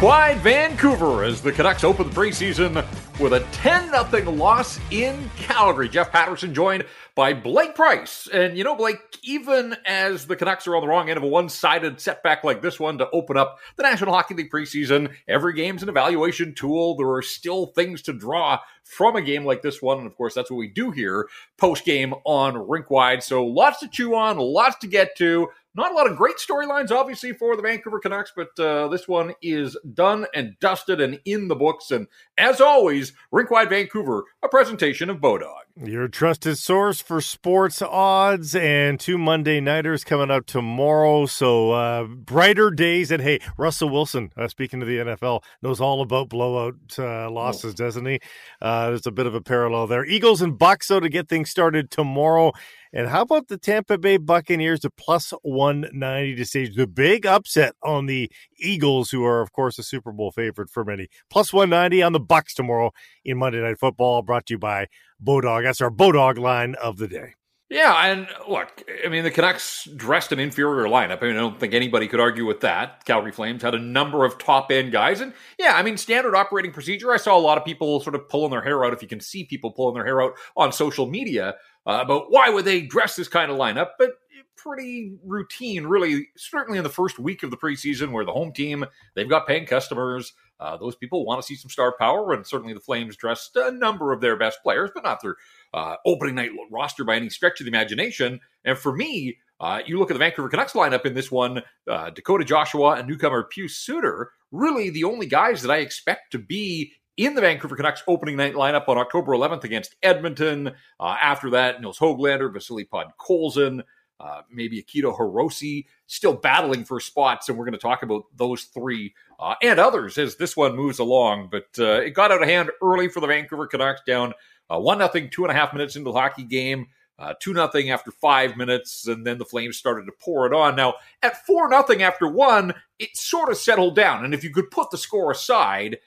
Rink-wide Vancouver as the Canucks open the preseason with a 10 0 loss in Calgary. Jeff Paterson joined by Blake Price. And you know, Blake, even as the Canucks are on the wrong end of a one sided setback like this one to open up the National Hockey League preseason, every game's an evaluation tool. There are still things to draw from a game like this one. And of course, that's what we do here post game on Rink-wide. So lots to chew on, lots to get to. Not a lot of great storylines, obviously, for the Vancouver Canucks, but uh, this one is done and dusted and in the books. And as always, Rink-wide Vancouver, a presentation of Bodog. Your trusted source for sports odds and two Monday Nighters coming up tomorrow. So uh, brighter days. And hey, Russell Wilson, uh, speaking to the NFL, knows all about blowout uh, losses, oh. doesn't he? Uh, there's a bit of a parallel there. Eagles and Bucks, though, to get things started tomorrow. And how about the Tampa Bay Buccaneers to plus 190 to stage the big upset on the Eagles, who are, of course, a Super Bowl favorite for many. Plus 190 on the Bucks tomorrow in Monday Night Football, brought to you by Bodog. That's our Bodog line of the day. Yeah, and look, I mean, the Canucks dressed an inferior lineup. I mean, I don't think anybody could argue with that. Calgary Flames had a number of top end guys. And yeah, I mean, standard operating procedure. I saw a lot of people sort of pulling their hair out, if you can see people pulling their hair out on social media uh, about why would they dress this kind of lineup. But pretty routine, really, certainly in the first week of the preseason where the home team, they've got paying customers. Uh, those people want to see some star power, and certainly the Flames dressed a number of their best players, but not their uh, opening night roster by any stretch of the imagination. And for me, uh, you look at the Vancouver Canucks lineup in this one uh, Dakota Joshua and newcomer Pius Suter, really the only guys that I expect to be in the Vancouver Canucks opening night lineup on October 11th against Edmonton. Uh, after that, Nils Hoglander, Vasily Podkolzin, uh, maybe Akito Hirose, still battling for spots. And we're going to talk about those three uh, and others as this one moves along. But uh, it got out of hand early for the Vancouver Canucks down one nothing, two and a half minutes into the hockey game. Uh, two nothing after five minutes, and then the Flames started to pour it on. Now at four nothing after one, it sort of settled down. And if you could put the score aside,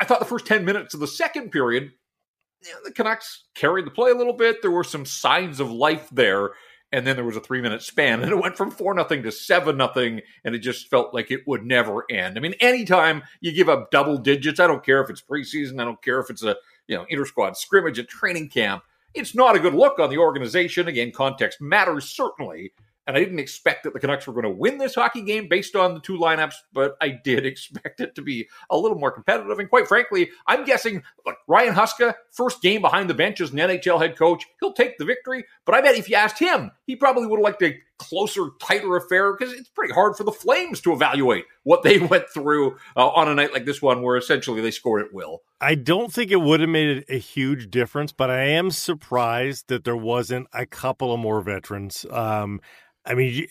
I thought the first ten minutes of the second period, you know, the Canucks carried the play a little bit. There were some signs of life there, and then there was a three minute span, and it went from four nothing to seven nothing, and it just felt like it would never end. I mean, anytime you give up double digits, I don't care if it's preseason, I don't care if it's a you know, inter squad scrimmage at training camp. It's not a good look on the organization. Again, context matters certainly. And I didn't expect that the Canucks were going to win this hockey game based on the two lineups, but I did expect it to be a little more competitive. And quite frankly, I'm guessing Ryan Huska, first game behind the bench as an NHL head coach, he'll take the victory. But I bet if you asked him, he probably would have liked a closer, tighter affair because it's pretty hard for the Flames to evaluate what they went through uh, on a night like this one, where essentially they scored at will. I don't think it would have made a huge difference, but I am surprised that there wasn't a couple of more veterans. Um, I mean,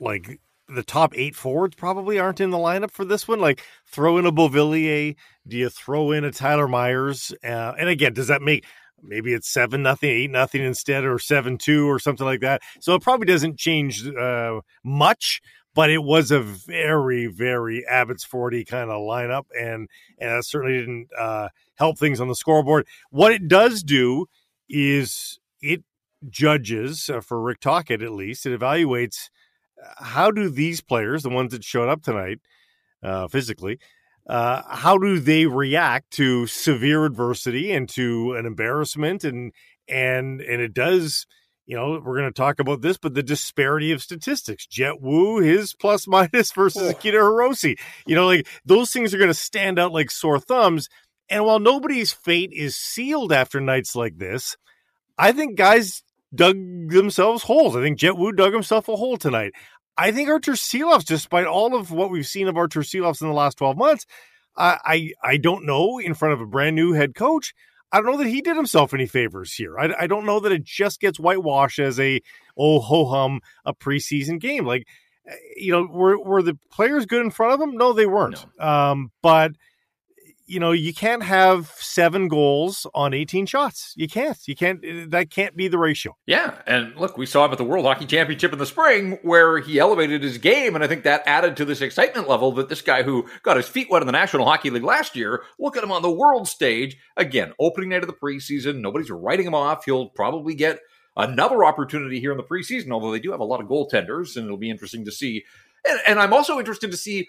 like the top eight forwards probably aren't in the lineup for this one. Like throw in a Beauvillier, do you throw in a Tyler Myers? Uh, and again, does that make maybe it's seven nothing, eight nothing instead, or seven two or something like that? So it probably doesn't change uh, much. But it was a very, very Abbotsfordy kind of lineup, and and that certainly didn't uh, help things on the scoreboard. What it does do is it judges uh, for Rick Tocchet at least. It evaluates uh, how do these players, the ones that showed up tonight uh, physically, uh, how do they react to severe adversity and to an embarrassment and and and it does you know we're going to talk about this but the disparity of statistics Jett Woo his plus minus versus oh. Akito Hirose you know like those things are going to stand out like sore thumbs and while nobody's fate is sealed after nights like this I think guys dug themselves holes. I think Jett Woo dug himself a hole tonight. I think Artur Silovs, despite all of what we've seen of Artur Silovs in the last 12 months, I, I, I don't know in front of a brand new head coach. I don't know that he did himself any favors here. I, I don't know that it just gets whitewashed as a oh ho hum a preseason game. Like, eh, you know, were were the players good in front of him? No, they weren't. No. Um, but you know, you can't have seven goals on 18 shots. You can't. You can't. Eh, that can't be the ratio. Yeah. And look, we saw him at the World Hockey Championship in the spring where he elevated his game. And I think that added to this excitement level that this guy who got his feet wet in the National Hockey League last year, look at him on the world stage. Again, opening night of the preseason. Nobody's writing him off. He'll probably get another opportunity here in the preseason, although they do have a lot of goaltenders, and it'll be interesting to see. And, and I'm also interested to see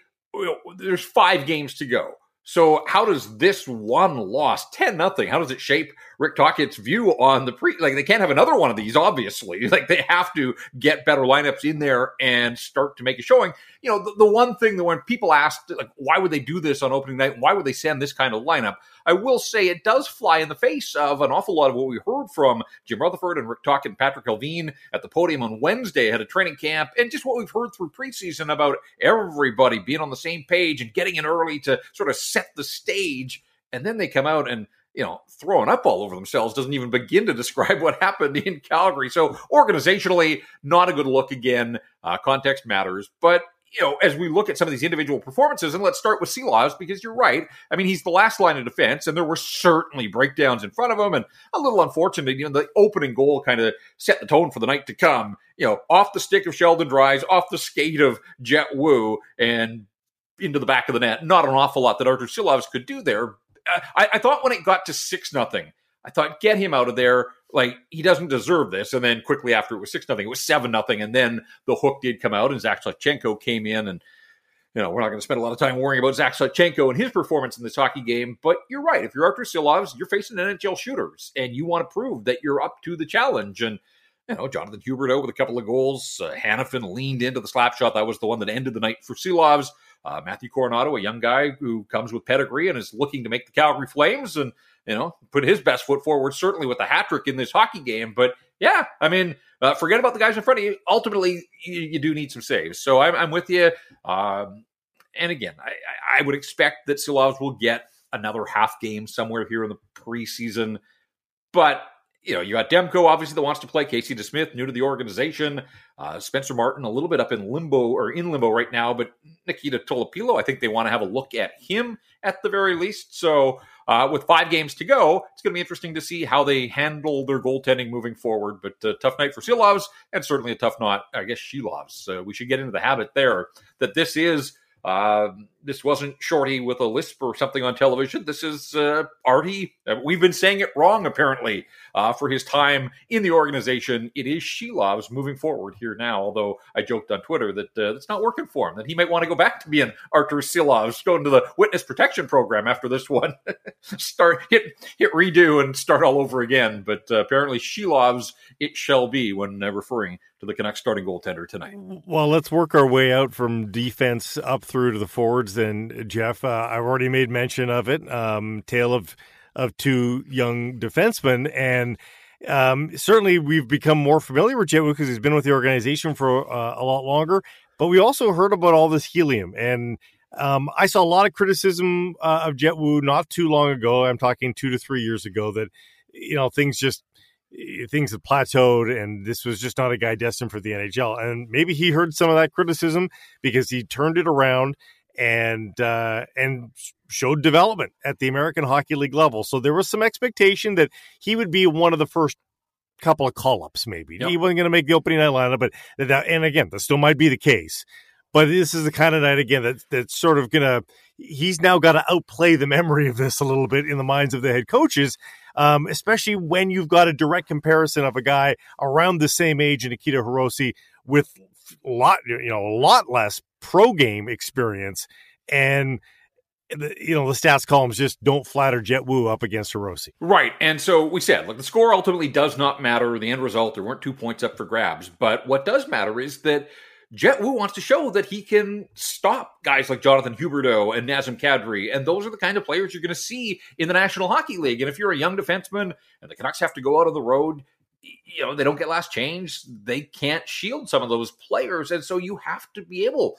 there's five games to go. So how does this one loss, 10 nothing, how does it shape Rick Tocchet's view on the pre like they can't have another one of these, obviously. Like they have to get better lineups in there and start to make a showing. You know, the, the one thing that when people asked like why would they do this on opening night? Why would they send this kind of lineup? I will say it does fly in the face of an awful lot of what we heard from Jim Rutherford and Rick Tocchet and Patrik Allvin at the podium on Wednesday at a training camp, and just what we've heard through preseason about everybody being on the same page and getting in early to sort of set the stage. And then they come out and you know, throwing up all over themselves doesn't even begin to describe what happened in Calgary. So organizationally, not a good look again. Uh, context matters, but you know, as we look at some of these individual performances, and let's start with Silovs because you're right. I mean, he's the last line of defense, and there were certainly breakdowns in front of him, and a little unfortunate. You know, the opening goal kind of set the tone for the night to come. You know, off the stick of Sheldon Dries, off the skate of Jett Woo, and into the back of the net. Not an awful lot that Artur Silovs could do there, I, I thought when it got to six nothing, I thought get him out of there. Like he doesn't deserve this. And then quickly after it was six nothing, it was seven nothing, and then the hook did come out, and Zach Sawchenko came in, and you know we're not going to spend a lot of time worrying about Zach Sawchenko and his performance in this hockey game. But you're right. If you're Artur Silovs, you're facing NHL shooters, and you want to prove that you're up to the challenge. And you know, Jonathan Huberdeau with a couple of goals. Uh, Hanifin leaned into the slap shot. That was the one that ended the night for Silovs. Uh, Matthew Coronato, a young guy who comes with pedigree and is looking to make the Calgary Flames and, you know, put his best foot forward, certainly with the hat trick in this hockey game. But yeah, I mean, uh, forget about the guys in front of you. Ultimately, you, you do need some saves. So I'm, I'm with you. Um, and again, I, I, would expect that Silovs will get another half game somewhere here in the preseason. But you know, you got Demko, obviously, that wants to play. Casey DeSmith, new to the organization. Uh, Spencer Martin, a little bit up in limbo or in limbo right now. But Nikita Tolopilo, I think they want to have a look at him at the very least. So, uh, with five games to go, it's going to be interesting to see how they handle their goaltending moving forward. But uh, tough night for Silovs, and certainly a tough night, I guess, Shilovs. Uh, we should get into the habit there that this is uh, this wasn't Shorty with a lisp or something on television. This is uh, Artie. Uh, we've been saying it wrong, apparently, uh, for his time in the organization. It is Shilovs moving forward here now, although I joked on Twitter that uh, it's not working for him, that he might want to go back to being Artur Silovs, go into the witness protection program after this one, start hit, hit redo and start all over again. But uh, apparently, Shilovs it shall be when uh, referring to the Canucks starting goaltender tonight. Well, let's work our way out from defense up through to the forwards. Then, Jeff, uh, I've already made mention of it. Um, tale of of two young defensemen, and um, certainly we've become more familiar with Woo because he's been with the organization for uh, a lot longer. But we also heard about all this helium, and um, I saw a lot of criticism uh, of Jett Woo not too long ago. I'm talking two to three years ago that you know things just things have plateaued and this was just not a guy destined for the NHL. And maybe he heard some of that criticism because he turned it around and uh, and showed development at the American Hockey League level. So there was some expectation that he would be one of the first couple of call ups. Maybe yep. he wasn't going to make the opening night lineup, but that, and again, that still might be the case. But this is the kind of night again that that's sort of going to. He's now got to outplay the memory of this a little bit in the minds of the head coaches um, especially when you've got a direct comparison of a guy around the same age, and Nikita Hirose, with lot, you know, a lot less pro game experience, and you know the stats columns just don't flatter Jett Woo up against Hirose. Right, and so we said, look, the score ultimately does not matter. The end result, there weren't two points up for grabs, but what does matter is that Jett Woo wants to show that he can stop guys like Jonathan Huberdeau and Nazem Kadri. And those are the kind of players you're going to see in the National Hockey League. And if you're a young defenseman and the Canucks have to go out on the road, you know, they don't get last change. They can't shield some of those players. And so you have to be able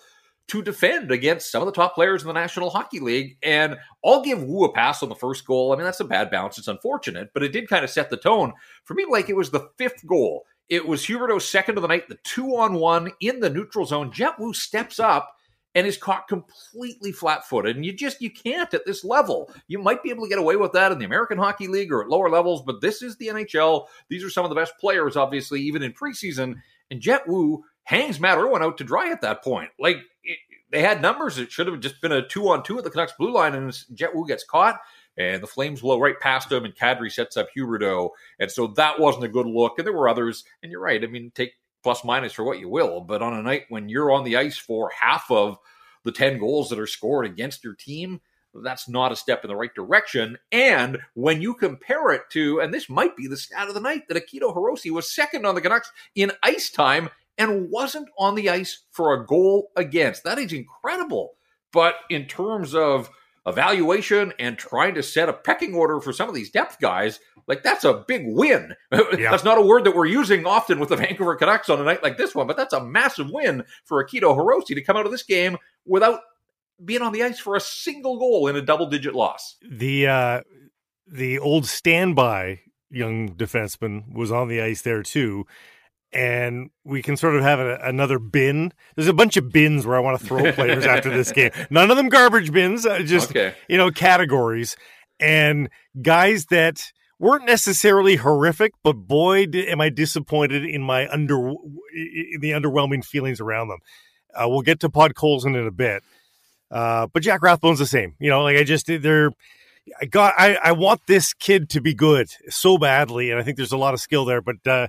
to defend against some of the top players in the National Hockey League. And I'll give Woo a pass on the first goal. I mean, that's a bad bounce. It's unfortunate, but it did kind of set the tone. For me, like it was the fifth goal it was Huberdeau's second of the night, the two on one in the neutral zone. Jett Woo steps up and is caught completely flat footed. And you just, you can't at this level. You might be able to get away with that in the American Hockey League or at lower levels, but this is the NHL. These are some of the best players, obviously, even in preseason. And Jett Woo hangs Matt Irwin out to dry at that point. Like, it, they had numbers. It should have just been a two on two at the Canucks blue line, and Jett Woo gets caught and the Flames blow right past him, and Kadri sets up Huberdeau, and so that wasn't a good look. And there were others, and you're right. I mean, take plus minus for what you will, but on a night when you're on the ice for half of the 10 goals that are scored against your team, that's not a step in the right direction. And when you compare it to, and this might be the stat of the night, that Akito Hirose was second on the Canucks in ice time and wasn't on the ice for a goal against. That is incredible. But in terms of evaluation and trying to set a pecking order for some of these depth guys, like that's a big win. Yeah. that's not a word that we're using often with the Vancouver Canucks on a night like this one, but that's a massive win for Akito Hirose to come out of this game without being on the ice for a single goal in a double digit loss. The uh the old standby young defenseman was on the ice there too and we can sort of have a, another bin. There's a bunch of bins where I want to throw players after this game. None of them garbage bins, uh, just okay. you know categories and guys that weren't necessarily horrific, but boy, am I disappointed in my under in the underwhelming feelings around them. Uh, we'll get to Podkolzin in a bit, uh, but Jack Rathbone's the same. You know, like I just they're. I got. I, I want this kid to be good so badly, and I think there's a lot of skill there. But uh,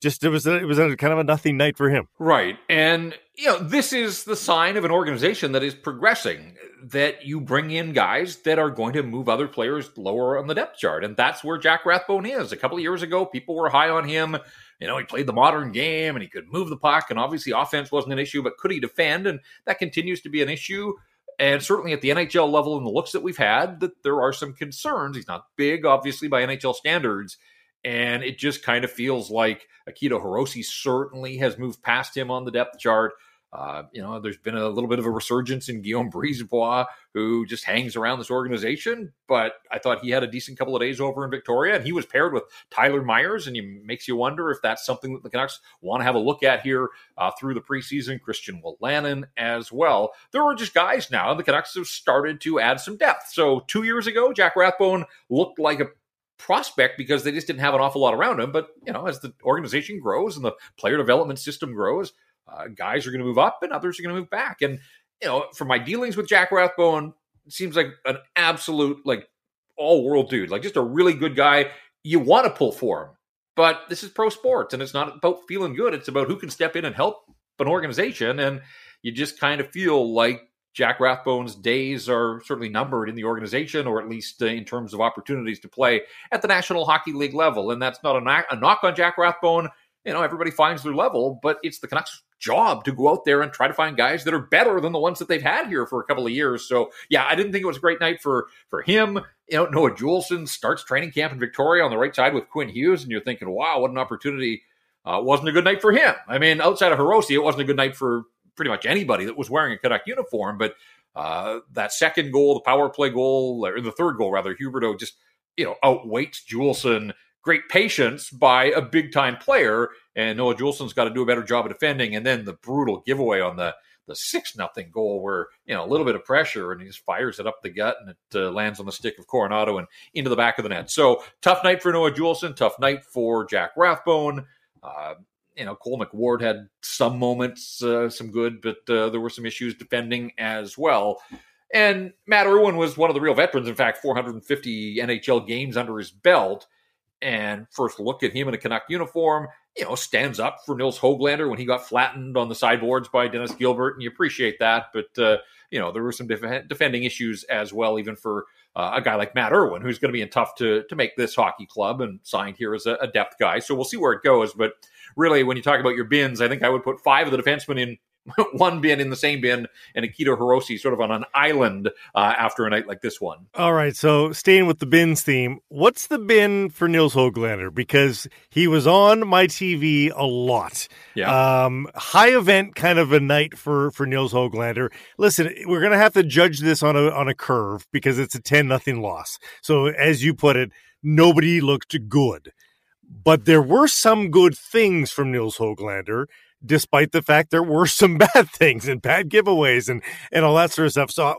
just it was a, it was a kind of a nothing night for him. Right. And you know, this is the sign of an organization that is progressing that you bring in guys that are going to move other players lower on the depth chart. And that's where Jack Rathbone is. A couple of years ago, people were high on him. You know, he played the modern game and he could move the puck and obviously offense wasn't an issue, but could he defend? And that continues to be an issue. And certainly at the NHL level and the looks that we've had, that there are some concerns. He's not big, obviously, by NHL standards and it just kind of feels like Akito Hirose certainly has moved past him on the depth chart. Uh, you know, there's been a little bit of a resurgence in Guillaume Brisebois, who just hangs around this organization. But I thought he had a decent couple of days over in Victoria, and he was paired with Tyler Myers, and it makes you wonder if that's something that the Canucks want to have a look at here uh, through the preseason. Christian Wolanin as well. There are just guys now. And the Canucks have started to add some depth. So two years ago, Jack Rathbone looked like a prospect because they just didn't have an awful lot around him. But you know, as the organization grows and the player development system grows, uh, guys are going to move up and others are going to move back. And you know, from my dealings with Jack Rathbone, seems like an absolute like all world dude, like just a really good guy. You want to pull for him, but this is pro sports, and it's not about feeling good. It's about who can step in and help an organization, and you just kind of feel like Jack Rathbone's days are certainly numbered in the organization, or at least uh, in terms of opportunities to play at the National Hockey League level. And that's not a, knock, a knock on Jack Rathbone. You know, everybody finds their level, but it's the Canucks' job to go out there and try to find guys that are better than the ones that they've had here for a couple of years. So, yeah, I didn't think it was a great night for for him. You know, Noah Juulsen starts training camp in Victoria on the right side with Quinn Hughes, and you're thinking, wow, what an opportunity. Uh, wasn't a good night for him. I mean, outside of Hirose, it wasn't a good night for pretty much anybody that was wearing a Canuck uniform. But uh, that second goal, the power play goal, or the third goal rather, Huberdeau just you know outweights Juulsen. Great patience by a big time player, and Noah Juulsen's got to do a better job of defending. And then the brutal giveaway on the the six nothing goal, where you know a little bit of pressure, and he just fires it up the gut, and it uh, lands on the stick of Coronato and into the back of the net. So tough night for Noah Juulsen, tough night for Jack Rathbone. Uh, you know, Cole McWard had some moments, uh, some good, but uh, there were some issues defending as well. And Matt Irwin was one of the real veterans. In fact, 450 NHL games under his belt. And first look at him in a Canuck uniform, you know, stands up for Nils Hoglander when he got flattened on the sideboards by Dennis Gilbert, and you appreciate that. But uh, you know, there were some def- defending issues as well, even for uh, a guy like Matt Irwin, who's going to be in tough to to make this hockey club and signed here as a, a depth guy. So we'll see where it goes. But really, when you talk about your bins, I think I would put five of the defensemen in one bin in the same bin and Akito Hirose sort of on an island uh, after a night like this one. All right, so staying with the bins theme, what's the bin for Nils Hoglander? Because he was on my TV a lot. Yeah. Um, high event kind of a night for for Nils Hoglander. Listen, we're gonna have to judge this on a on a curve because it's a ten nothing loss. So as you put it, nobody looked good. But there were some good things from Nils Hoglander, despite the fact there were some bad things and bad giveaways and, and all that sort of stuff. So, uh,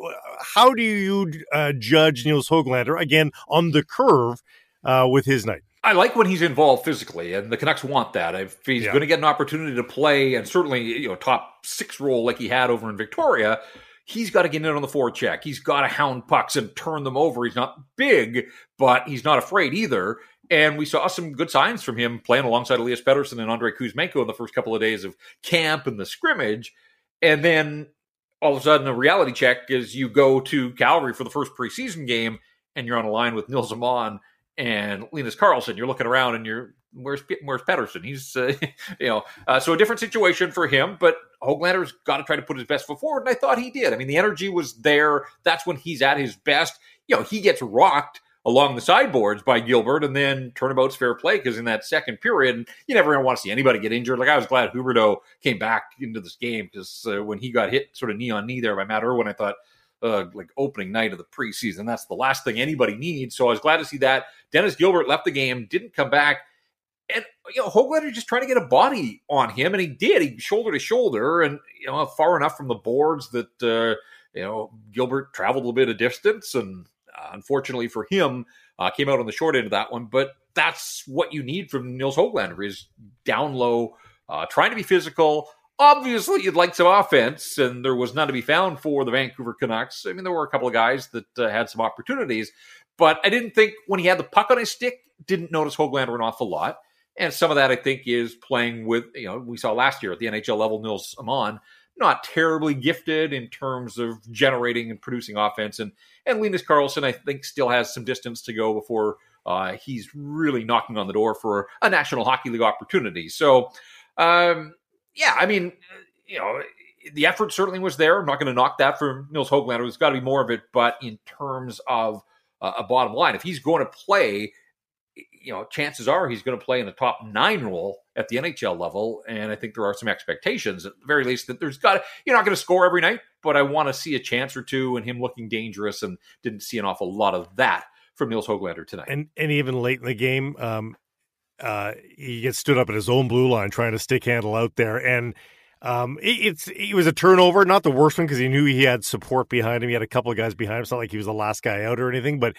how do you uh, judge Nils Hoglander again on the curve uh, with his night? I like when he's involved physically, and the Canucks want that. If he's yeah. going to get an opportunity to play, and certainly you know top six role like he had over in Victoria, he's got to get in on the forecheck. He's got to hound pucks and turn them over. He's not big, but he's not afraid either. And we saw some good signs from him playing alongside Elias Pettersson and Andrei Kuzmenko in the first couple of days of camp and the scrimmage. And then all of a sudden, a reality check is you go to Calgary for the first preseason game and you're on a line with Nils Aman and Linus Karlsson. You're looking around and you're where's where's Pettersson? He's uh, you know uh, so a different situation for him. But Hoglander's got to try to put his best foot forward, and I thought he did. I mean, the energy was there. That's when he's at his best. You know, he gets rocked along the sideboards by Gilbert, and then turnabout's fair play because in that second period, you never want to see anybody get injured. Like I was glad Huberdeau came back into this game because uh, when he got hit sort of knee on knee there by Matt Irwin, I thought. Uh, like opening night of the preseason. That's the last thing anybody needs. So I was glad to see that. Dennis Gilbert left the game, didn't come back. And you know, Hoglander just trying to get a body on him, and he did. He shoulder to shoulder, and you know, far enough from the boards that uh, you know Gilbert traveled a bit of distance, and unfortunately for him, uh, came out on the short end of that one. But that's what you need from Nils Hoglander is down low, uh, trying to be physical. Obviously, you'd like some offense, and there was none to be found for the Vancouver Canucks. I mean, there were a couple of guys that uh, had some opportunities, but I didn't think when he had the puck on his stick, didn't notice Hoglander an awful lot. And some of that, I think, is playing with, you know, we saw last year at the NHL level, Nils Aman, not terribly gifted in terms of generating and producing offense. And, and Linus Karlsson, I think, still has some distance to go before uh, he's really knocking on the door for a National Hockey League opportunity. So, um, yeah, I mean, you know, the effort certainly was there. I'm not going to knock that from Nils Hoglander. There's got to be more of it. But in terms of uh, a bottom line, if he's going to play you know, chances are he's going to play in the top nine role at the NHL level. And I think there are some expectations, at the very least, that there's got to, you're not going to score every night, but I want to see a chance or two and him looking dangerous. And didn't see an awful lot of that from Nils Hoglander tonight. And and even late in the game, um, uh, he gets stood up at his own blue line trying to stick handle out there and. Um, it, it's it was a turnover, not the worst one because he knew he had support behind him. He had a couple of guys behind him. It's not like he was the last guy out or anything, but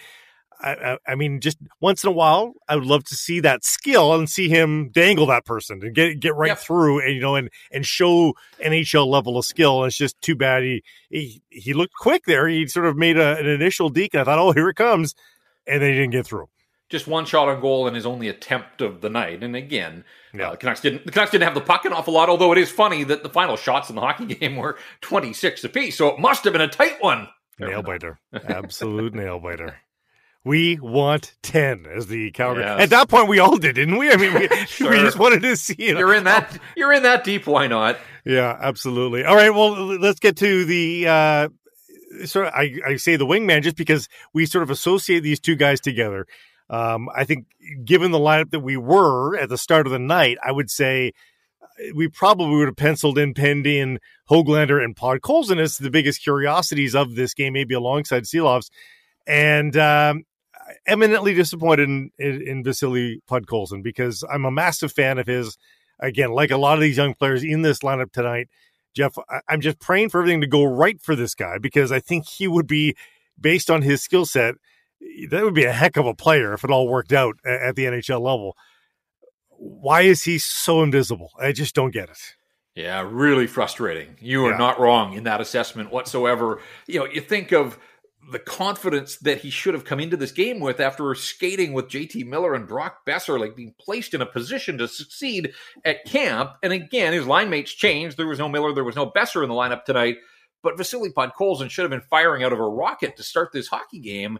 I, I, mean, just once in a while, I would love to see that skill and see him dangle that person and get get right yep. through and you know and and show NHL level of skill. And it's just too bad he he, he looked quick there. He sort of made a, an initial deke. I thought, oh, here it comes, and then he didn't get through. Just one shot on goal in his only attempt of the night. And again, yeah. uh, the Canucks didn't the Canucks didn't have the puck an awful lot. Although it is funny that the final shots in the hockey game were twenty six apiece, so it must have been a tight one. Nail biter, absolute nail biter we want 10 as the Calgary. Yes. At that point, we all did, didn't we? I mean, we, sure. we just wanted to see it. You're in that, you're in that deep. Why not? Yeah, absolutely. All right. Well, let's get to the, uh, sort of, I, I say the wingman just because we sort of associate these two guys together. Um, I think given the lineup that we were at the start of the night, I would say we probably would have penciled in Pendy and Hoglander and Podkolzin as the biggest curiosities of this game, maybe alongside Silovs. And um, eminently disappointed in, in, in Vasily Podkolzin because I'm a massive fan of his. Again, like a lot of these young players in this lineup tonight, Jeff, I, I'm just praying for everything to go right for this guy because I think he would be, based on his skill set, that would be a heck of a player if it all worked out at the NHL level. Why is he so invisible? I just don't get it. Yeah, really frustrating. You are yeah. not wrong in that assessment whatsoever. You know, you think of the confidence that he should have come into this game with after skating with JT Miller and Brock Boeser, like being placed in a position to succeed at camp. And again, his line mates changed. There was no Miller, there was no Boeser in the lineup tonight. But Vasily Podkolzin should have been firing out of a rocket to start this hockey game.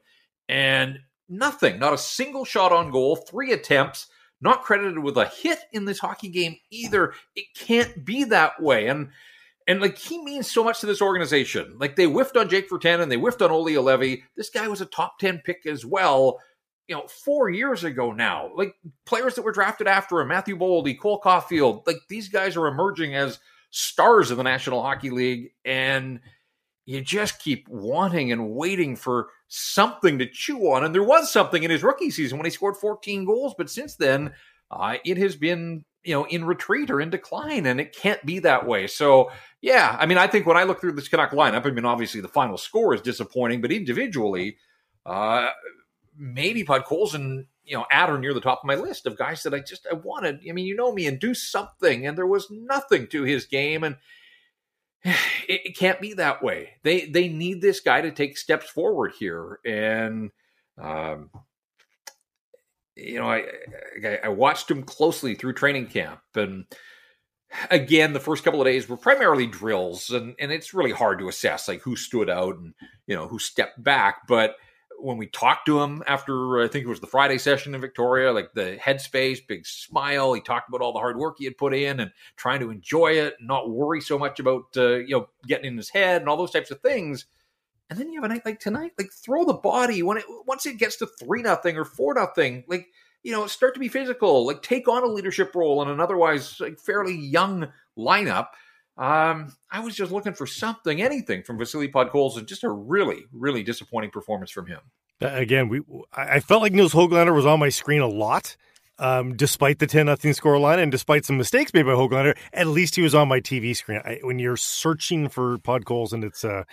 And nothing, not a single shot on goal, three attempts, not credited with a hit in this hockey game either. It can't be that way. And and like he means so much to this organization. Like they whiffed on Jake Virtanen and they whiffed on Olli Juolevi. This guy was a top 10 pick as well, you know, four years ago now. Like players that were drafted after him, Matthew Boldy, Cole Caufield, like these guys are emerging as stars of the National Hockey League. And you just keep wanting and waiting for something to chew on. And there was something in his rookie season when he scored 14 goals. But since then, uh, it has been you know in retreat or in decline and it can't be that way. So yeah i mean i think when i look through this canuck lineup i mean obviously the final score is disappointing but individually uh maybe Podkolzin, you know at or near the top of my list of guys that i just i wanted. I mean you know me and do something and there was nothing to his game and it, it can't be that way. They they need this guy to take steps forward here and um you know, I, I, I watched him closely through training camp, and again, the first couple of days were primarily drills, and and it's really hard to assess like who stood out and you know who stepped back. But when we talked to him after I think it was the Friday session in Victoria, like the headspace, big smile. He talked about all the hard work he had put in and trying to enjoy it, not worry so much about uh, you know getting in his head and all those types of things. And then you have a night like tonight, like throw the body when it once it gets to three nothing or four nothing, like you know, start to be physical, like take on a leadership role in an otherwise like, fairly young lineup. Um, I was just looking for something, anything from Vasily Podkolzin. Just a really, really disappointing performance from him. Again, we I felt like Nils Hoglander was on my screen a lot, um, despite the ten nothing score line and despite some mistakes made by Hoglander. At least he was on my TV screen. I, when you're searching for Podkolzin, it's a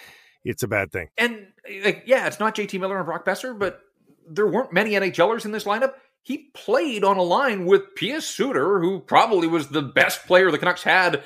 it's a bad thing. And like, yeah, it's not JT Miller and Brock Boeser, but there weren't many NHLers in this lineup he played on a line with Pius Suter, who probably was the best player the Canucks had,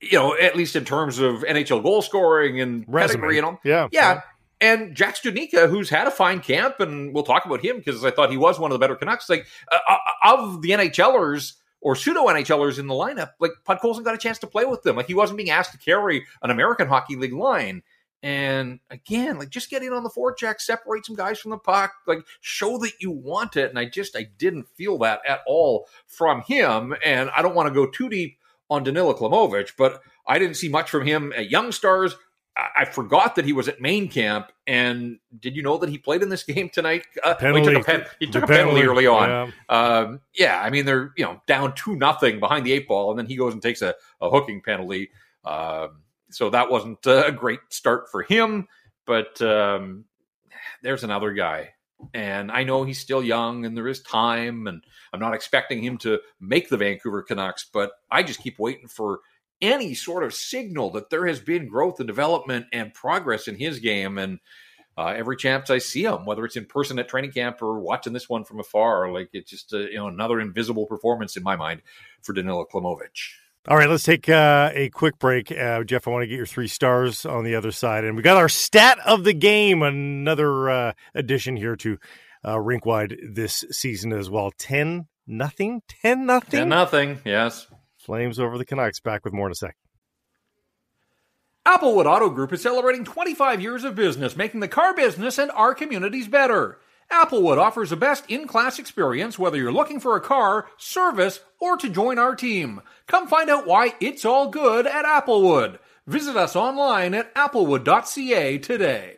you know, at least in terms of NHL goal scoring and Resume. pedigree and all. Yeah, yeah. yeah. And Jack Studnicka, who's had a fine camp, and we'll talk about him because I thought he was one of the better Canucks. Like uh, uh of the NHLers or pseudo NHLers in the lineup, like Podkolzin got a chance to play with them. Like he wasn't being asked to carry an American Hockey League line. And again, like just getting on the forecheck, separate some guys from the puck, like show that you want it. And I just I didn't feel that at all from him. And I don't want to go too deep on Danila Klimovich, but I didn't see much from him at Young Stars. I, I forgot that he was at main camp. And did you know that he played in this game tonight? Uh, penalty. he took a, pen, he took a penalty, early on. Yeah. Um, yeah. I mean they're you know down two nothing behind the eight ball, and then he goes and takes a, a hooking penalty. Um, so that wasn't a great start for him. But um, there's another guy. And I know he's still young and there is time, and I'm not expecting him to make the Vancouver Canucks, but I just keep waiting for any sort of signal that there has been growth and development and progress in his game. And uh, every chance I see him, whether it's in person at training camp or watching this one from afar, like it's just a, you know another invisible performance in my mind for Danila Klimovich. All right, let's take uh, a quick break. Uh, Jeff, I want to get your three stars on the other side. And we got our stat of the game, another uh, addition here to uh, Rinkwide this season as well. 10 nothing, 10 nothing? 10 nothing, yes. Flames over the Canucks. Back with more in a sec. Applewood Auto Group is celebrating 25 years of business, making the car business and our communities better. Applewood offers the best in class experience whether you're looking for a car, service, or to join our team. Come find out why it's all good at Applewood. Visit us online at applewood.ca today.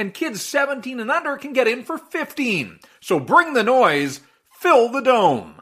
and kids 17 and under can get in for 15. So bring the noise, fill the dome.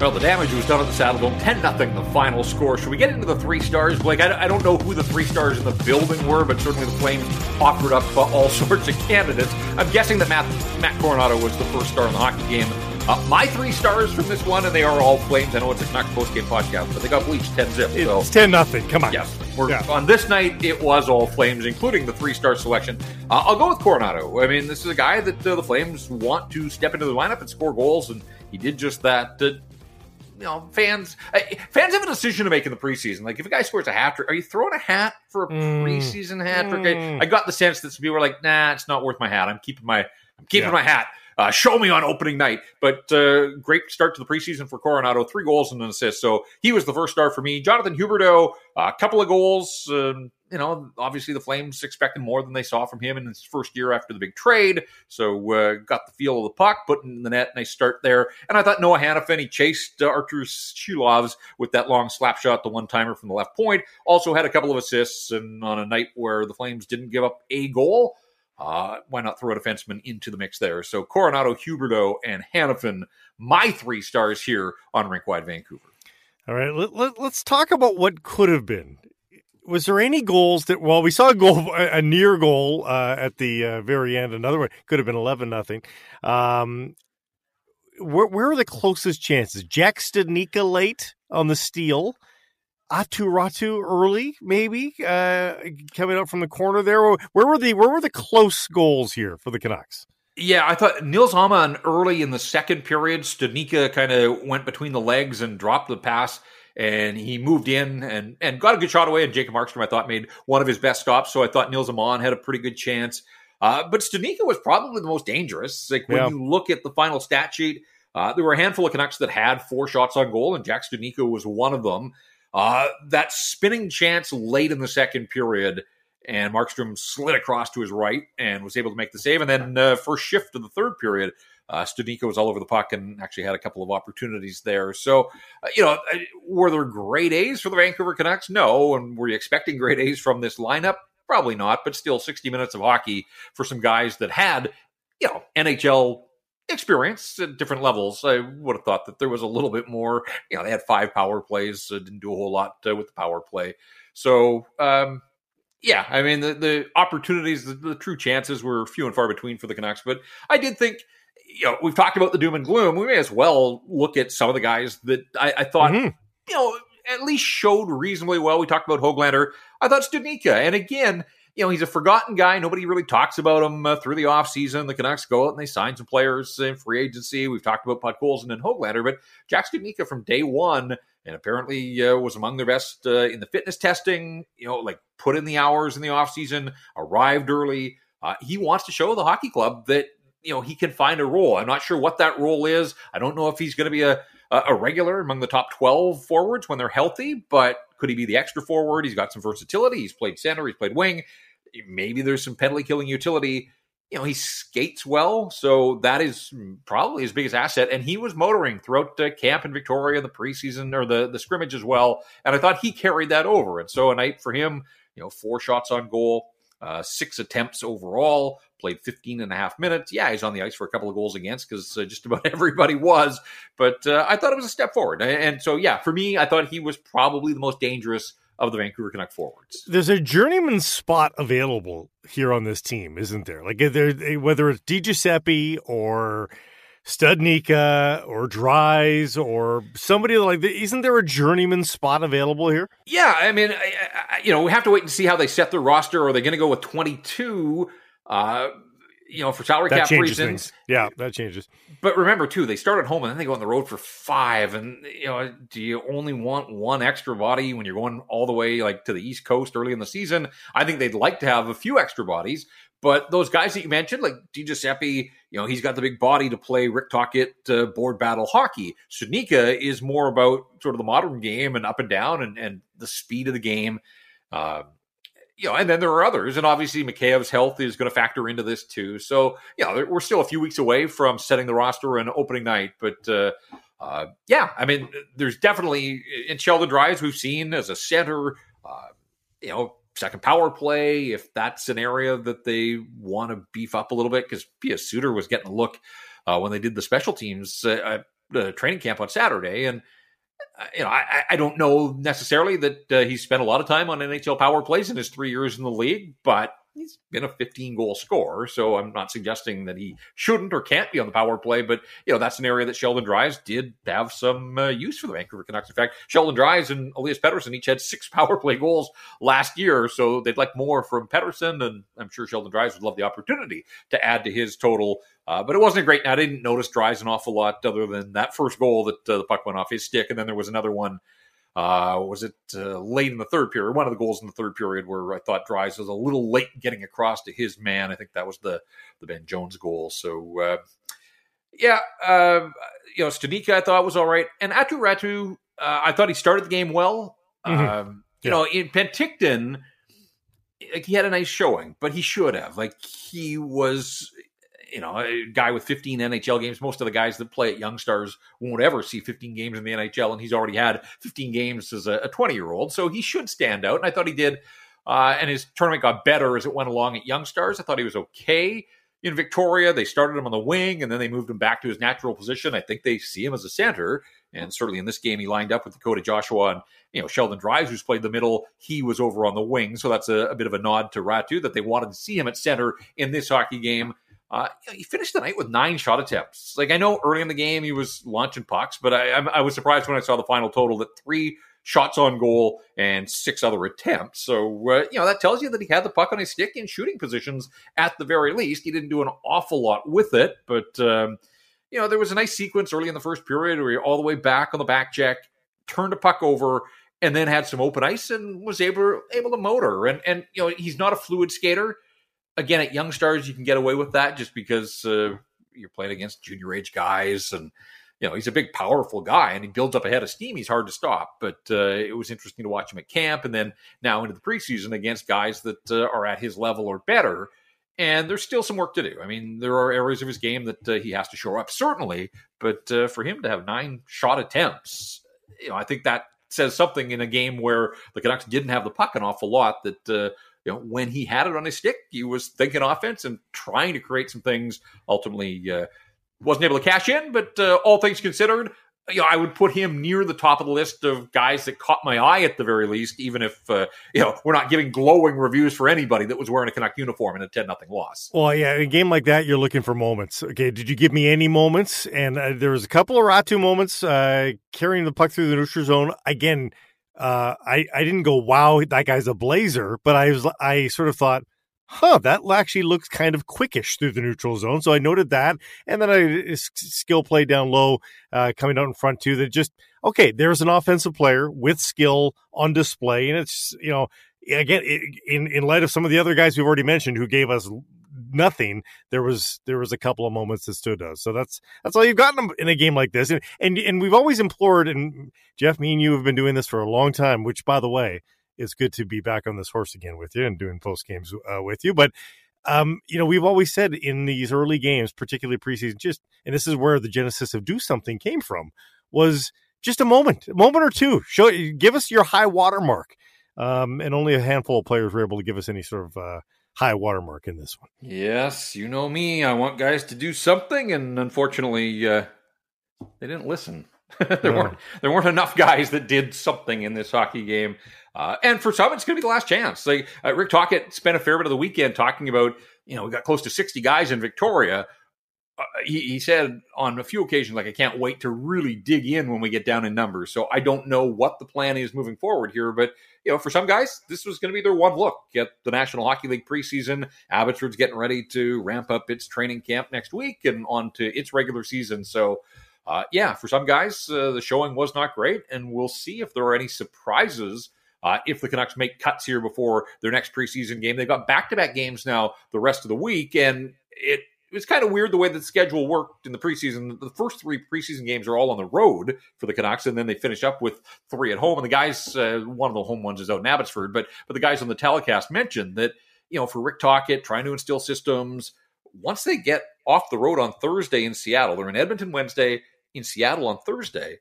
Well, the damage was done at the Saddledome. 10 nothing. the final score. Should we get into the three stars, Blake? I, don't know who the three stars in the building were, but certainly the Flames offered up uh, all sorts of candidates. I'm guessing that Matt, Matt Coronato was the first star in the hockey game. Uh, my three stars from this one, and they are all Flames. I know it's a Canucks post-game podcast, but they got bleached 10 zip. So. It's 10 nothing. Come on. Yes. Yeah. On this night, it was all Flames, including the three-star selection. Uh, I'll go with Coronato. I mean, this is a guy that uh, the Flames want to step into the lineup and score goals, and he did just that. you know, fans uh, fans have a decision to make in the preseason. Like, if a guy scores a hat trick, are you throwing a hat for a mm. preseason hat trick? Mm. I, I, got the sense that some people were like, "Nah, it's not worth my hat. I'm keeping my I'm keeping yeah. my hat." Uh, show me on opening night. But uh, great start to the preseason for Coronato. three goals and an assist. So he was the first star for me. Jonathan Huberdeau, a couple of goals. Um, you know, obviously the Flames expected more than they saw from him in his first year after the big trade. So uh, got the feel of the puck, put in the net, nice start there. And I thought Noah Hanifin, he chased uh, Artur Silovs with that long slap shot, the one timer from the left point. Also had a couple of assists, and on a night where the Flames didn't give up a goal, uh, why not throw a defenseman into the mix there? So Coronato, Huberdeau, and Hanifin, my three stars here on Rinkwide Vancouver. All right, let, let, let's talk about what could have been. was there any goals that? Well, we saw a goal, a near goal uh, at the uh, very end. Another one could have been eleven nothing. Um, where, where are the closest chances? Jack Studnicka late on the steal. Aatu Räty early, maybe uh, coming up from the corner there. Where were the where were the close goals here for the Canucks? Yeah, I thought Nils Åman early in the second period, Studnicka kind of went between the legs and dropped the pass, and he moved in and and got a good shot away. And Jacob Markstrom, I thought, made one of his best stops. So I thought Nils Åman had a pretty good chance. Uh, but Studnicka was probably the most dangerous. Like when yeah. you look at the final stat sheet, uh, there were a handful of Canucks that had four shots on goal, and Jack Studnicka was one of them. Uh, that spinning chance late in the second period, and Markstrom slid across to his right and was able to make the save. And then uh, first shift of the third period, uh, was all over the puck and actually had a couple of opportunities there. So, uh, you know, uh, were there great A's for the Vancouver Canucks? No. And were you expecting great A's from this lineup? Probably not, but still 60 minutes of hockey for some guys that had, you know, NHL experience at different levels. I would have thought that there was a little bit more. You know, they had five power plays, uh, didn't do a whole lot uh, with the power play. So, um, yeah, I mean, the, the opportunities, the, the, true chances were few and far between for the Canucks. But I did think, you know, we've talked about the doom and gloom. We may as well look at some of the guys that I, I thought, mm-hmm. you know, at least showed reasonably well. We talked about Hoglander. I thought Studnicka. And again, you know, he's a forgotten guy. Nobody really talks about him uh, through the offseason. The Canucks go out and they sign some players in free agency. We've talked about Podkolzin and Hoglander, but Jack Studnicka from day one, and apparently uh, was among the best uh, in the fitness testing, you know, like put in the hours in the offseason, arrived early. Uh, he wants to show the hockey club that, you know, he can find a role. I'm not sure what that role is. I don't know if he's going to be a, a regular among the top 12 forwards when they're healthy, but could he be the extra forward? He's got some versatility. He's played center, he's played wing. Maybe there's some penalty killing utility. You know, he skates well, so that is probably his biggest asset. And he was motoring throughout uh, camp in Victoria, the preseason or the, the scrimmage as well. And I thought he carried that over. And so a night for him, you know, four shots on goal, uh, six attempts overall, played 15 and a half minutes. Yeah, he's on the ice for a couple of goals against because uh, just about everybody was. But uh, I thought it was a step forward. And so, yeah, for me, I thought he was probably the most dangerous of the Vancouver Canuck forwards. There's a journeyman spot available here on this team, isn't there? Like there, whether it's Di Giuseppe or Studnicka or Dries or somebody like that. Isn't there a journeyman spot available here? Yeah, I mean, I, I, you know, we have to wait and see how they set their roster. Are they going to go with 22? Uh, you know, for salary that cap reasons. Things. Yeah, that changes. But remember, too, they start at home and then they go on the road for five. And you know, do you only want one extra body when you're going all the way like to the East Coast early in the season? I think they'd like to have a few extra bodies. But those guys that you mentioned, like Di Giuseppe, you know, he's got the big body to play Rick Tocchet uh, board battle hockey. Studnicka is more about sort of the modern game and up and down and, and the speed of the game. Uh, you know, and then there are others, and obviously Mikheyev's health is going to factor into this too. So, you know, we're still a few weeks away from setting the roster and opening night, but uh, uh, yeah, I mean, there's definitely in Sheldon Dries, we've seen as a center, uh, you know, second power play if that's an area that they want to beef up a little bit because Pius Suter was getting a look uh, when they did the special teams uh, training camp on Saturday, and you know, I, I don't know necessarily that uh, he's spent a lot of time on NHL power plays in his three years in the league, but he's been a 15 goal scorer. So I'm not suggesting that he shouldn't or can't be on the power play, but you know that's an area that Sheldon Dries did have some uh, use for the Vancouver Canucks. In fact, Sheldon Dries and Elias Pettersson each had six power play goals last year, so they'd like more from Pettersson, and I'm sure Sheldon Dries would love the opportunity to add to his total. Uh, but it wasn't great. I didn't notice Dries an awful lot other than that first goal that uh, the puck went off his stick, and then there was another one uh, was it uh, late in the third period? One of the goals in the third period where I thought Dries was a little late getting across to his man. I think that was the the Ben Jones goal. So uh, yeah, uh, you know, Studnicka I thought was all right, and Aatu Räty uh, I thought he started the game well. Mm-hmm. Um, you yeah. know, in Penticton, like he had a nice showing, but he should have. Like he was you know, a guy with 15 NHL games. Most of the guys that play at Young Stars won't ever see 15 games in the NHL, and he's already had 15 games as a 20 year old. So he should stand out, and I thought he did. Uh, and his tournament got better as it went along at Young Stars. I thought he was okay. in Victoria. They started him on the wing and then they moved him back to his natural position. I think they see him as a center. And certainly in this game, he lined up with Dakota Joshua and you know Sheldon Dries, who's played the middle. He was over on the wing, so that's a, a bit of a nod to Räty that they wanted to see him at center in this hockey game. Uh, he finished the night with nine shot attempts. Like I know early in the game he was launching pucks, but I, I was surprised when I saw the final total that three shots on goal and six other attempts. So uh, you know that tells you that he had the puck on his stick in shooting positions at the very least. He didn't do an awful lot with it, but um, you know, there was a nice sequence early in the first period where he all the way back on the back check, turned a puck over, and then had some open ice and was able able to motor. And and you know, he's not a fluid skater. Again, at Young Stars, you can get away with that just because uh, you're playing against junior age guys, and you know he's a big, powerful guy, and he builds up a head of steam. He's hard to stop. But uh, it was interesting to watch him at camp, and then now into the preseason against guys that uh, are at his level or better and there's still some work to do. I mean, there are areas of his game that uh, he has to show up, certainly. But uh, for him to have nine shot attempts, you know, I think that says something in a game where the Canucks didn't have the puck an awful lot. That uh, you know, when he had it on his stick, he was thinking offense and trying to create some things. Ultimately, uh, wasn't able to cash in, but uh, all things considered, you know, I would put him near the top of the list of guys that caught my eye at the very least, even if uh, you know we're not giving glowing reviews for anybody that was wearing a Canuck uniform in a ten nothing loss. Well, yeah, in a game like that, you're looking for moments. Okay, did you give me any moments? And uh, there was a couple of Räty moments uh, carrying the puck through the neutral zone. Again, uh, I I didn't go, wow, that guy's a blazer, but I was I sort of thought huh, that actually looks kind of quickish through the neutral zone. So I noted that. And then I skill play down low, uh, coming out in front too, that just, okay, there's an offensive player with skill on display. And it's, you know, again, in, in light of some of the other guys we've already mentioned who gave us nothing, there was there was a couple of moments that stood out. So that's that's all you've gotten in a game like this. And and, and we've always implored, and Jeff, me and you have been doing this for a long time. Which, by the way, it's good to be back on this horse again with you and doing post games uh, with you. But um, you know, we've always said in these early games, particularly preseason, just and this is where the genesis of do something came from, was just a moment, a moment or two. Show, give us your high watermark. Um, and only a handful of players were able to give us any sort of uh, high watermark in this one. Yes, you know me. I want guys to do something, and unfortunately, uh, they didn't listen. there weren't there weren't enough guys that did something in this hockey game. Uh, and for some, it's going to be the last chance. Like uh, Rick Tocchet spent a fair bit of the weekend talking about, you know, we got close to 60 guys in Victoria. Uh, he, he, said on a few occasions, like, I can't wait to really dig in when we get down in numbers. So I don't know what the plan is moving forward here, but, you know, for some guys, this was going to be their one look at the National Hockey League preseason. Abbotsford's getting ready to ramp up its training camp next week and on to its regular season. So, uh, yeah, for some guys, uh, the showing was not great, and we'll see if there are any surprises uh, if the Canucks make cuts here before their next preseason game, they've got back to back games now the rest of the week. And it, it was kind of weird the way the schedule worked in the preseason. The first three preseason games are all on the road for the Canucks, and then they finish up with three at home. And the guys, uh, one of the home ones is out in Abbotsford, but but the guys on the telecast mentioned that you know for Rick Tocchet trying to instill systems. Once they get off the road on Thursday in Seattle, they're in Edmonton Wednesday, in Seattle on Thursday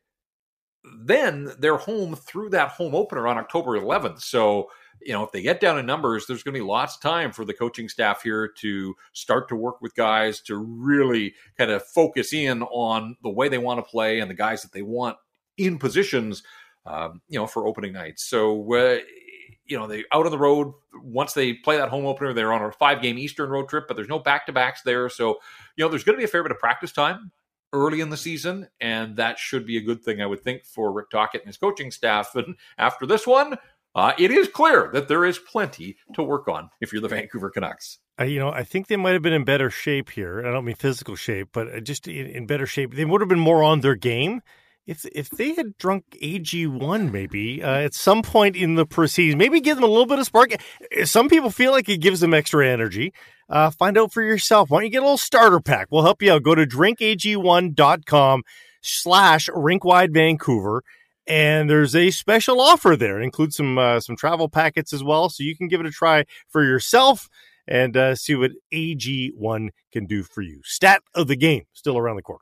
then they're home through that home opener on October 11th. So, you know, if they get down in numbers, there's going to be lots of time for the coaching staff here to start to work with guys to really kind of focus in on the way they want to play and the guys that they want in positions, um, you know, for opening nights. So, uh, you know, they out on the road. Once they play that home opener, they're on a five game Eastern road trip, but there's no back to backs there. So, you know, there's going to be a fair bit of practice time early in the season, and that should be a good thing, I would think, for Rick Tocchet and his coaching staff. And after this one, uh, it is clear that there is plenty to work on if you're the Vancouver Canucks. Uh, you know, I think they might have been in better shape here. I don't mean physical shape, but uh, just in, in better shape. They would have been more on their game if if they had drunk AG one maybe uh, at some point in the proceedings, maybe give them a little bit of spark. Some people feel like it gives them extra energy. Uh, find out for yourself. Why don't you get a little starter pack? We'll help you out. Go to drinkag1.com slash rinkwide Vancouver. And there's a special offer there. It includes some uh, some travel packets as well. So you can give it a try for yourself and uh, see what AG1 can do for you. Stat of the game, still around the corner.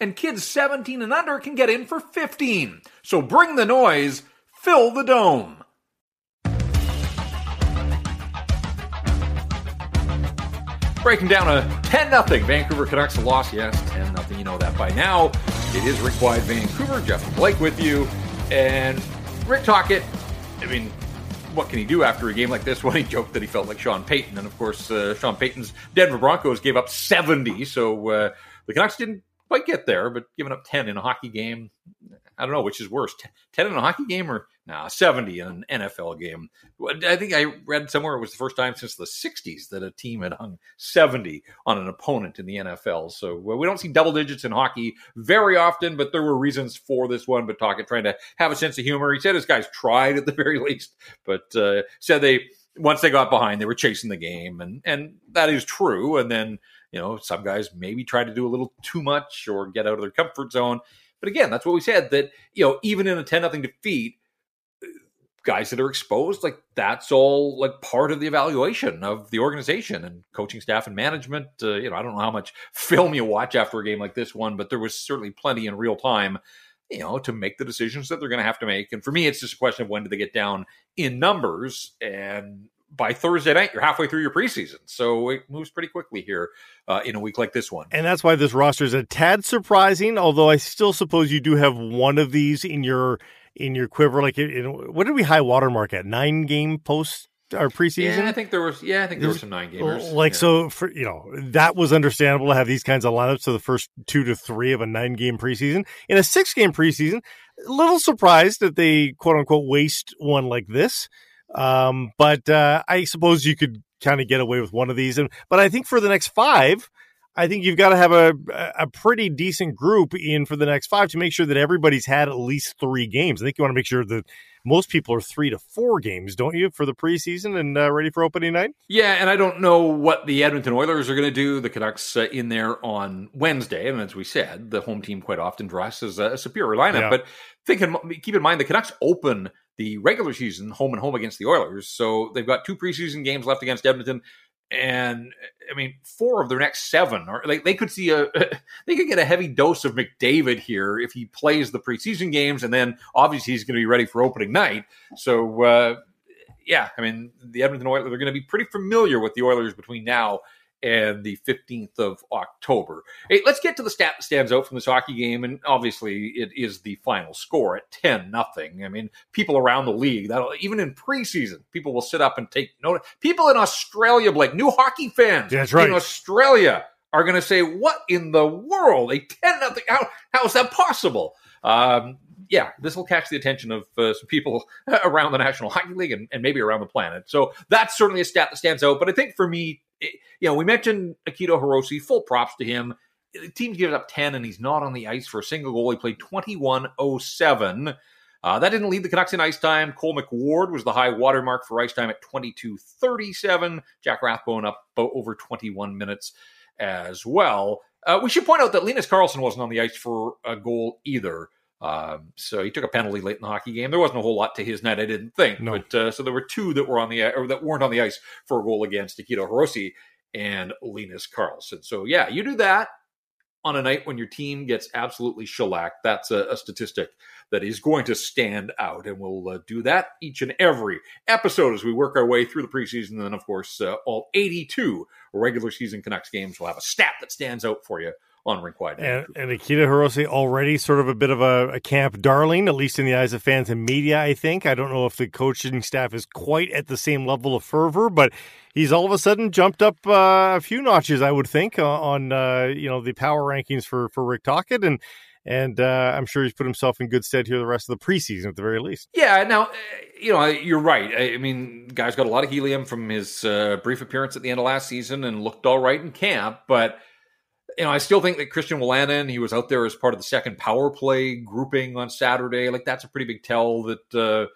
and kids 17 and under can get in for 15. So bring the noise, fill the dome. Breaking down a 10 0 Vancouver Canucks loss. Yes, 10 0. You know that by now. It is Rink Wide Vancouver. Jeff Blake with you. And Rick Tocchet, I mean, what can he do after a game like this? Well, he joked that he felt like Sean Payton. And of course, uh, Sean Payton's Denver Broncos gave up 70. So uh, the Canucks didn't quite get there, but giving up 10 in a hockey game, I don't know which is worse 10 in a hockey game or nah, 70 in an NFL game. I think I read somewhere it was the first time since the 60s that a team had hung 70 on an opponent in the NFL. So we don't see double digits in hockey very often, but there were reasons for this one. But Tocchet trying to have a sense of humor. He said his guys tried at the very least, but uh, said they once they got behind, they were chasing the game, and and that is true. And then you know, some guys maybe try to do a little too much or get out of their comfort zone. But again, that's what we said that, you know, even in a 10 nothing defeat, guys that are exposed, like that's all like part of the evaluation of the organization and coaching staff and management. Uh, you know, I don't know how much film you watch after a game like this one, but there was certainly plenty in real time, you know, to make the decisions that they're going to have to make. And for me, it's just a question of when do they get down in numbers and by Thursday night, you're halfway through your preseason. So it moves pretty quickly here uh, in a week like this one. And that's why this roster is a tad surprising, although I still suppose you do have one of these in your in your quiver. Like, know, what did we high watermark at? Nine game post our preseason? Yeah, I think there was. Yeah, I think there were some nine gamers. Like yeah. so, for you know, that was understandable to have these kinds of lineups to the first two to three of a nine game preseason. In a six game preseason, a little surprised that they quote unquote waste one like this. Um, but uh, I suppose you could kind of get away with one of these. And but I think for the next five, I think you've got to have a a pretty decent group in for the next five to make sure that everybody's had at least three games. I think you want to make sure that most people are three to four games, don't you, for the preseason and uh, ready for opening night? Yeah, and I don't know what the Edmonton Oilers are going to do. The Canucks uh, in there on Wednesday, and as we said, the home team quite often dresses a superior lineup. Yeah. But think, and keep in mind the Canucks open the regular season home and home against the Oilers. So they've got two preseason games left against Edmonton. And I mean, four of their next seven, or they, they could see a, they could get a heavy dose of McDavid here if he plays the preseason games, and then obviously he's going to be ready for opening night. So, uh, yeah, I mean, the Edmonton Oilers are going to be pretty familiar with the Oilers between now and the 15th of October. Hey, let's get to the stat that stands out from this hockey game, and obviously it is the final score at 10 nothing. I mean, people around the league, that even in preseason, people will sit up and take note. People in Australia, Blake, new hockey fans That's right. in Australia are going to say, "What in the world? A 10 nothing? How how is that possible?" Um, yeah, this will catch the attention of uh, some people around the National Hockey League and, and, maybe around the planet. So that's certainly a stat that stands out. But I think for me, it, you know, we mentioned Akito Hirose, full props to him. The team gives up 10 and he's not on the ice for a single goal. He played 21 07. Uh, that didn't lead the Canucks in ice time. Cole McWard was the high watermark for ice time at 22 37. Jack Rathbone up over 21 minutes as well. Uh, we should point out that Linus Karlsson wasn't on the ice for a goal either. Um, so he took a penalty late in the hockey game. There wasn't a whole lot to his net, I didn't think. No. But uh, so there were two that were on the or that weren't on the ice for a goal against Akito Hirose and Linus Karlsson. So yeah, you do that on a night when your team gets absolutely shellacked. That's a, a statistic that is going to stand out, and we'll uh, do that each and every episode as we work our way through the preseason. And then, of course, uh, all 82 regular season Canucks games will have a stat that stands out for you on rink wide. And, and Akito Hirose already sort of a bit of a, a, camp darling, at least in the eyes of fans and media. I think I don't know if the coaching staff is quite at the same level of fervor, but he's all of a sudden jumped up uh, a few notches. I would think on uh, you know the power rankings for for Rick Tocchet and. And uh, I'm sure he's put himself in good stead here the rest of the preseason at the very least. Yeah, now, uh, you know, you're right. I mean, guy's got a lot of helium from his uh, brief appearance at the end of last season and looked all right in camp, but you know, I still think that Christian Wolanin, he was out there as part of the second power play grouping on Saturday. Like that's a pretty big tell that uh,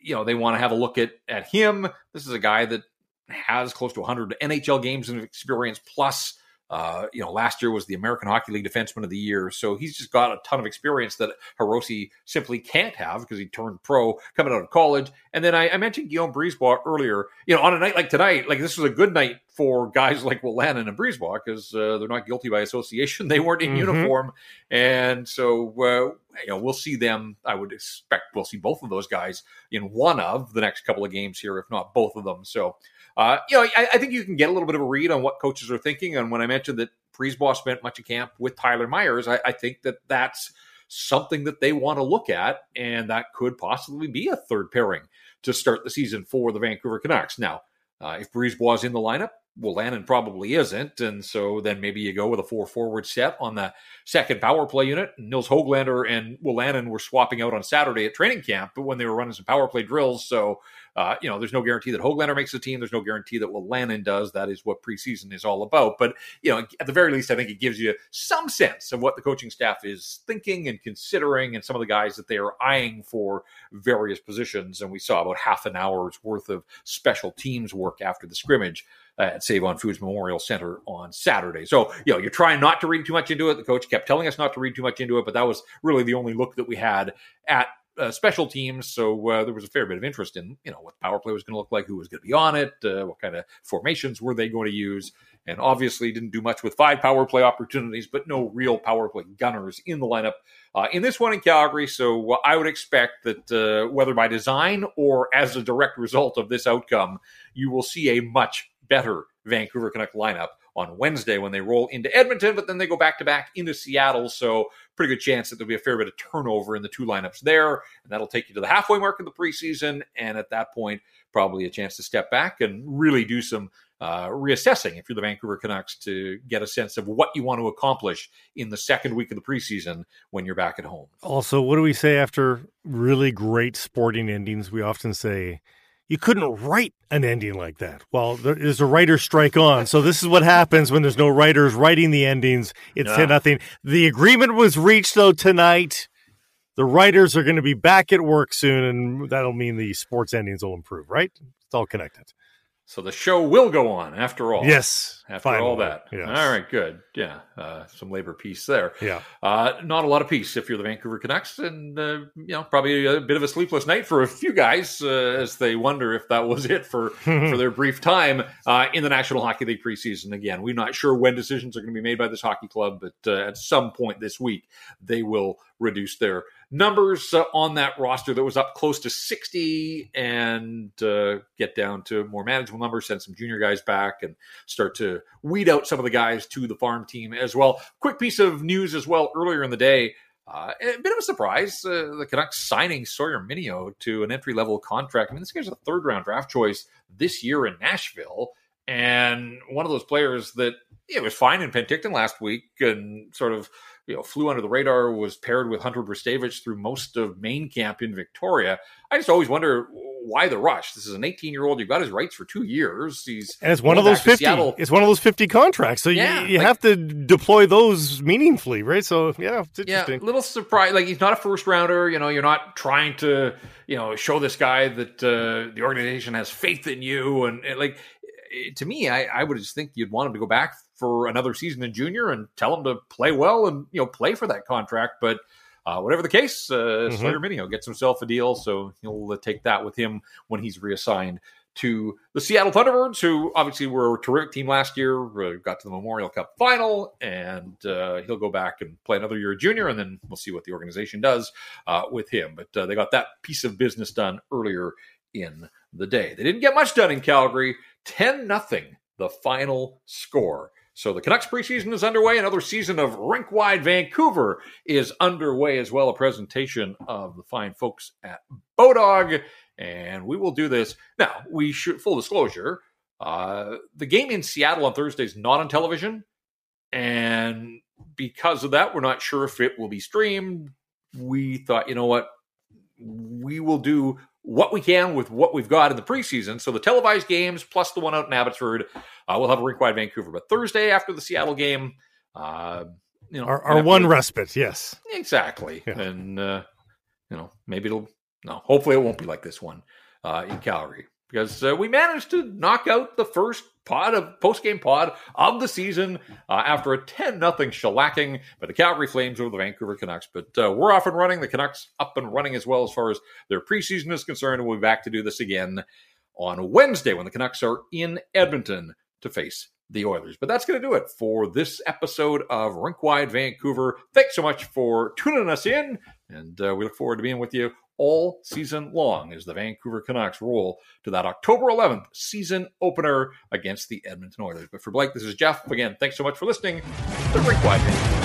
you know they want to have a look at at him. This is a guy that has close to 100 NHL games of experience plus uh, you know, last year was the American Hockey League Defenseman of the Year, so he's just got a ton of experience that Hirose simply can't have because he turned pro coming out of college. And then I, I mentioned Guillaume Brisebois earlier. You know, on a night like tonight, like this was a good night for guys like Wolanin and Brisebois because uh, they're not guilty by association. They weren't in mm-hmm. uniform, and so uh, you know we'll see them. I would expect we'll see both of those guys in one of the next couple of games here, if not both of them. So uh, you know, I, I, think you can get a little bit of a read on what coaches are thinking. And when I mentioned that Brisebois spent much of camp with Tyler Myers, I, I think that that's something that they want to look at, and that could possibly be a third pairing to start the season for the Vancouver Canucks. Now, uh, if Brisebois is in the lineup, Wolanin probably isn't, and so then maybe you go with a four forward set on the second power play unit. Nils Hoglander and Wolanin were swapping out on Saturday at training camp, but when they were running some power play drills, so uh, you know, there's no guarantee that Hoglander makes the team. There's no guarantee that Wolanin does. That is what preseason is all about. But, you know, at the very least, I think it gives you some sense of what the coaching staff is thinking and considering and some of the guys that they are eyeing for various positions. And we saw about half an hour's worth of special teams work after the scrimmage Uh, at Save on Foods Memorial Center on Saturday. So, you know, you're trying not to read too much into it. The coach kept telling us not to read too much into it, but that was really the only look that we had at uh, special teams. So uh, there was a fair bit of interest in you know what power play was going to look like, who was going to be on it, uh, what kind of formations were they going to use, and obviously didn't do much with five power play opportunities, but no real power play gunners in the lineup uh, in this one in Calgary. So I would expect that uh, whether by design or as a direct result of this outcome, you will see a much better Vancouver Canuck lineup on Wednesday when they roll into Edmonton, but then they go back to back into Seattle. So pretty good chance that there'll be a fair bit of turnover in the two lineups there, and that'll take you to the halfway mark of the preseason. And at that point, probably a chance to step back and really do some uh, reassessing if you're the Vancouver Canucks to get a sense of what you want to accomplish in the second week of the preseason when you're back at home. Also, what do we say after really great sporting endings? We often say you couldn't write an ending like that. Well, there's a writer's strike on. So this is what happens when there's no writers writing the endings. It's yeah. nothing. The agreement was reached though tonight. The writers are going to be back at work soon, and that'll mean the sports endings will improve, right? It's all connected. So the show will go on after all. Yes. After finally. all that. Yes. All right, good. Yeah. Uh, some labor peace there. Yeah. Uh, not a lot of peace if you're the Vancouver Canucks. And, uh, you know, probably a bit of a sleepless night for a few guys uh, as they wonder if that was it for, for their brief time uh, in the National Hockey League preseason. Again, we're not sure when decisions are going to be made by this hockey club, but uh, at some point this week, they will reduce their numbers uh, on that roster that was up close to 60 and uh, get down to more manageable numbers, send some junior guys back and start to weed out some of the guys to the farm team as well. Quick piece of news as well earlier in the day. Uh, a bit of a surprise, uh, the Canucks signing Sawyer Mynio to an entry level contract. I mean, this guy's a third round draft choice this year in Nashville, and one of those players that it was fine in Penticton last week and sort of you know, flew under the radar, was paired with Hunter Brzustewicz through most of main camp in Victoria. I just always wonder why the rush. This is an 18 year old. You've got his rights for two years. He's and it's one of those 50. It's one of those 50 contracts. So yeah, you, you like, have to deploy those meaningfully, right? So yeah, it's interesting. Yeah, little surprise. Like he's not a first rounder. You know, you're not trying to you know show this guy that uh, the organization has faith in you, and, and like to me, I, I would just think you'd want him to go back for another season in junior and tell him to play well and you know play for that contract. But uh, whatever the case, uh, mm-hmm. Sawyer Mynio gets himself a deal, so he'll uh, take that with him when he's reassigned to the Seattle Thunderbirds, who obviously were a terrific team last year, uh, got to the Memorial Cup final, and uh, he'll go back and play another year junior, and then we'll see what the organization does uh, with him. But uh, they got that piece of business done earlier in the day. They didn't get much done in Calgary. 10 nothing, the final score. So the Canucks preseason is underway. Another season of Rink Wide Vancouver is underway as well. A presentation of the fine folks at Bodog. And we will do this. Now, we should, full disclosure, uh, the game in Seattle on Thursday is not on television. And because of that, we're not sure if it will be streamed. We thought, you know what? We will do what we can with what we've got in the preseason. So the televised games plus the one out in Abbotsford, uh, we'll have a rink wide Vancouver. But Thursday after the Seattle game, Uh, you know, our, our one respite, yes, exactly, yeah. and uh, you know maybe it'll no, hopefully it won't be like this one uh, in Calgary because uh, we managed to knock out the first pod of post game pod of the season uh, after a 10 nothing shellacking by the Calgary Flames over the Vancouver Canucks. But uh, we're off and running. The Canucks up and running as well as far as their preseason is concerned. We'll be back to do this again on Wednesday when the Canucks are in Edmonton to face the Oilers. But that's going to do it for this episode of Rink Wide Vancouver. Thanks so much for tuning us in, and uh, we look forward to being with you all season long as the Vancouver Canucks roll to that October 11th season opener against the Edmonton Oilers. But for Blake, this is Jeff. Again, thanks so much for listening to Rink Wide.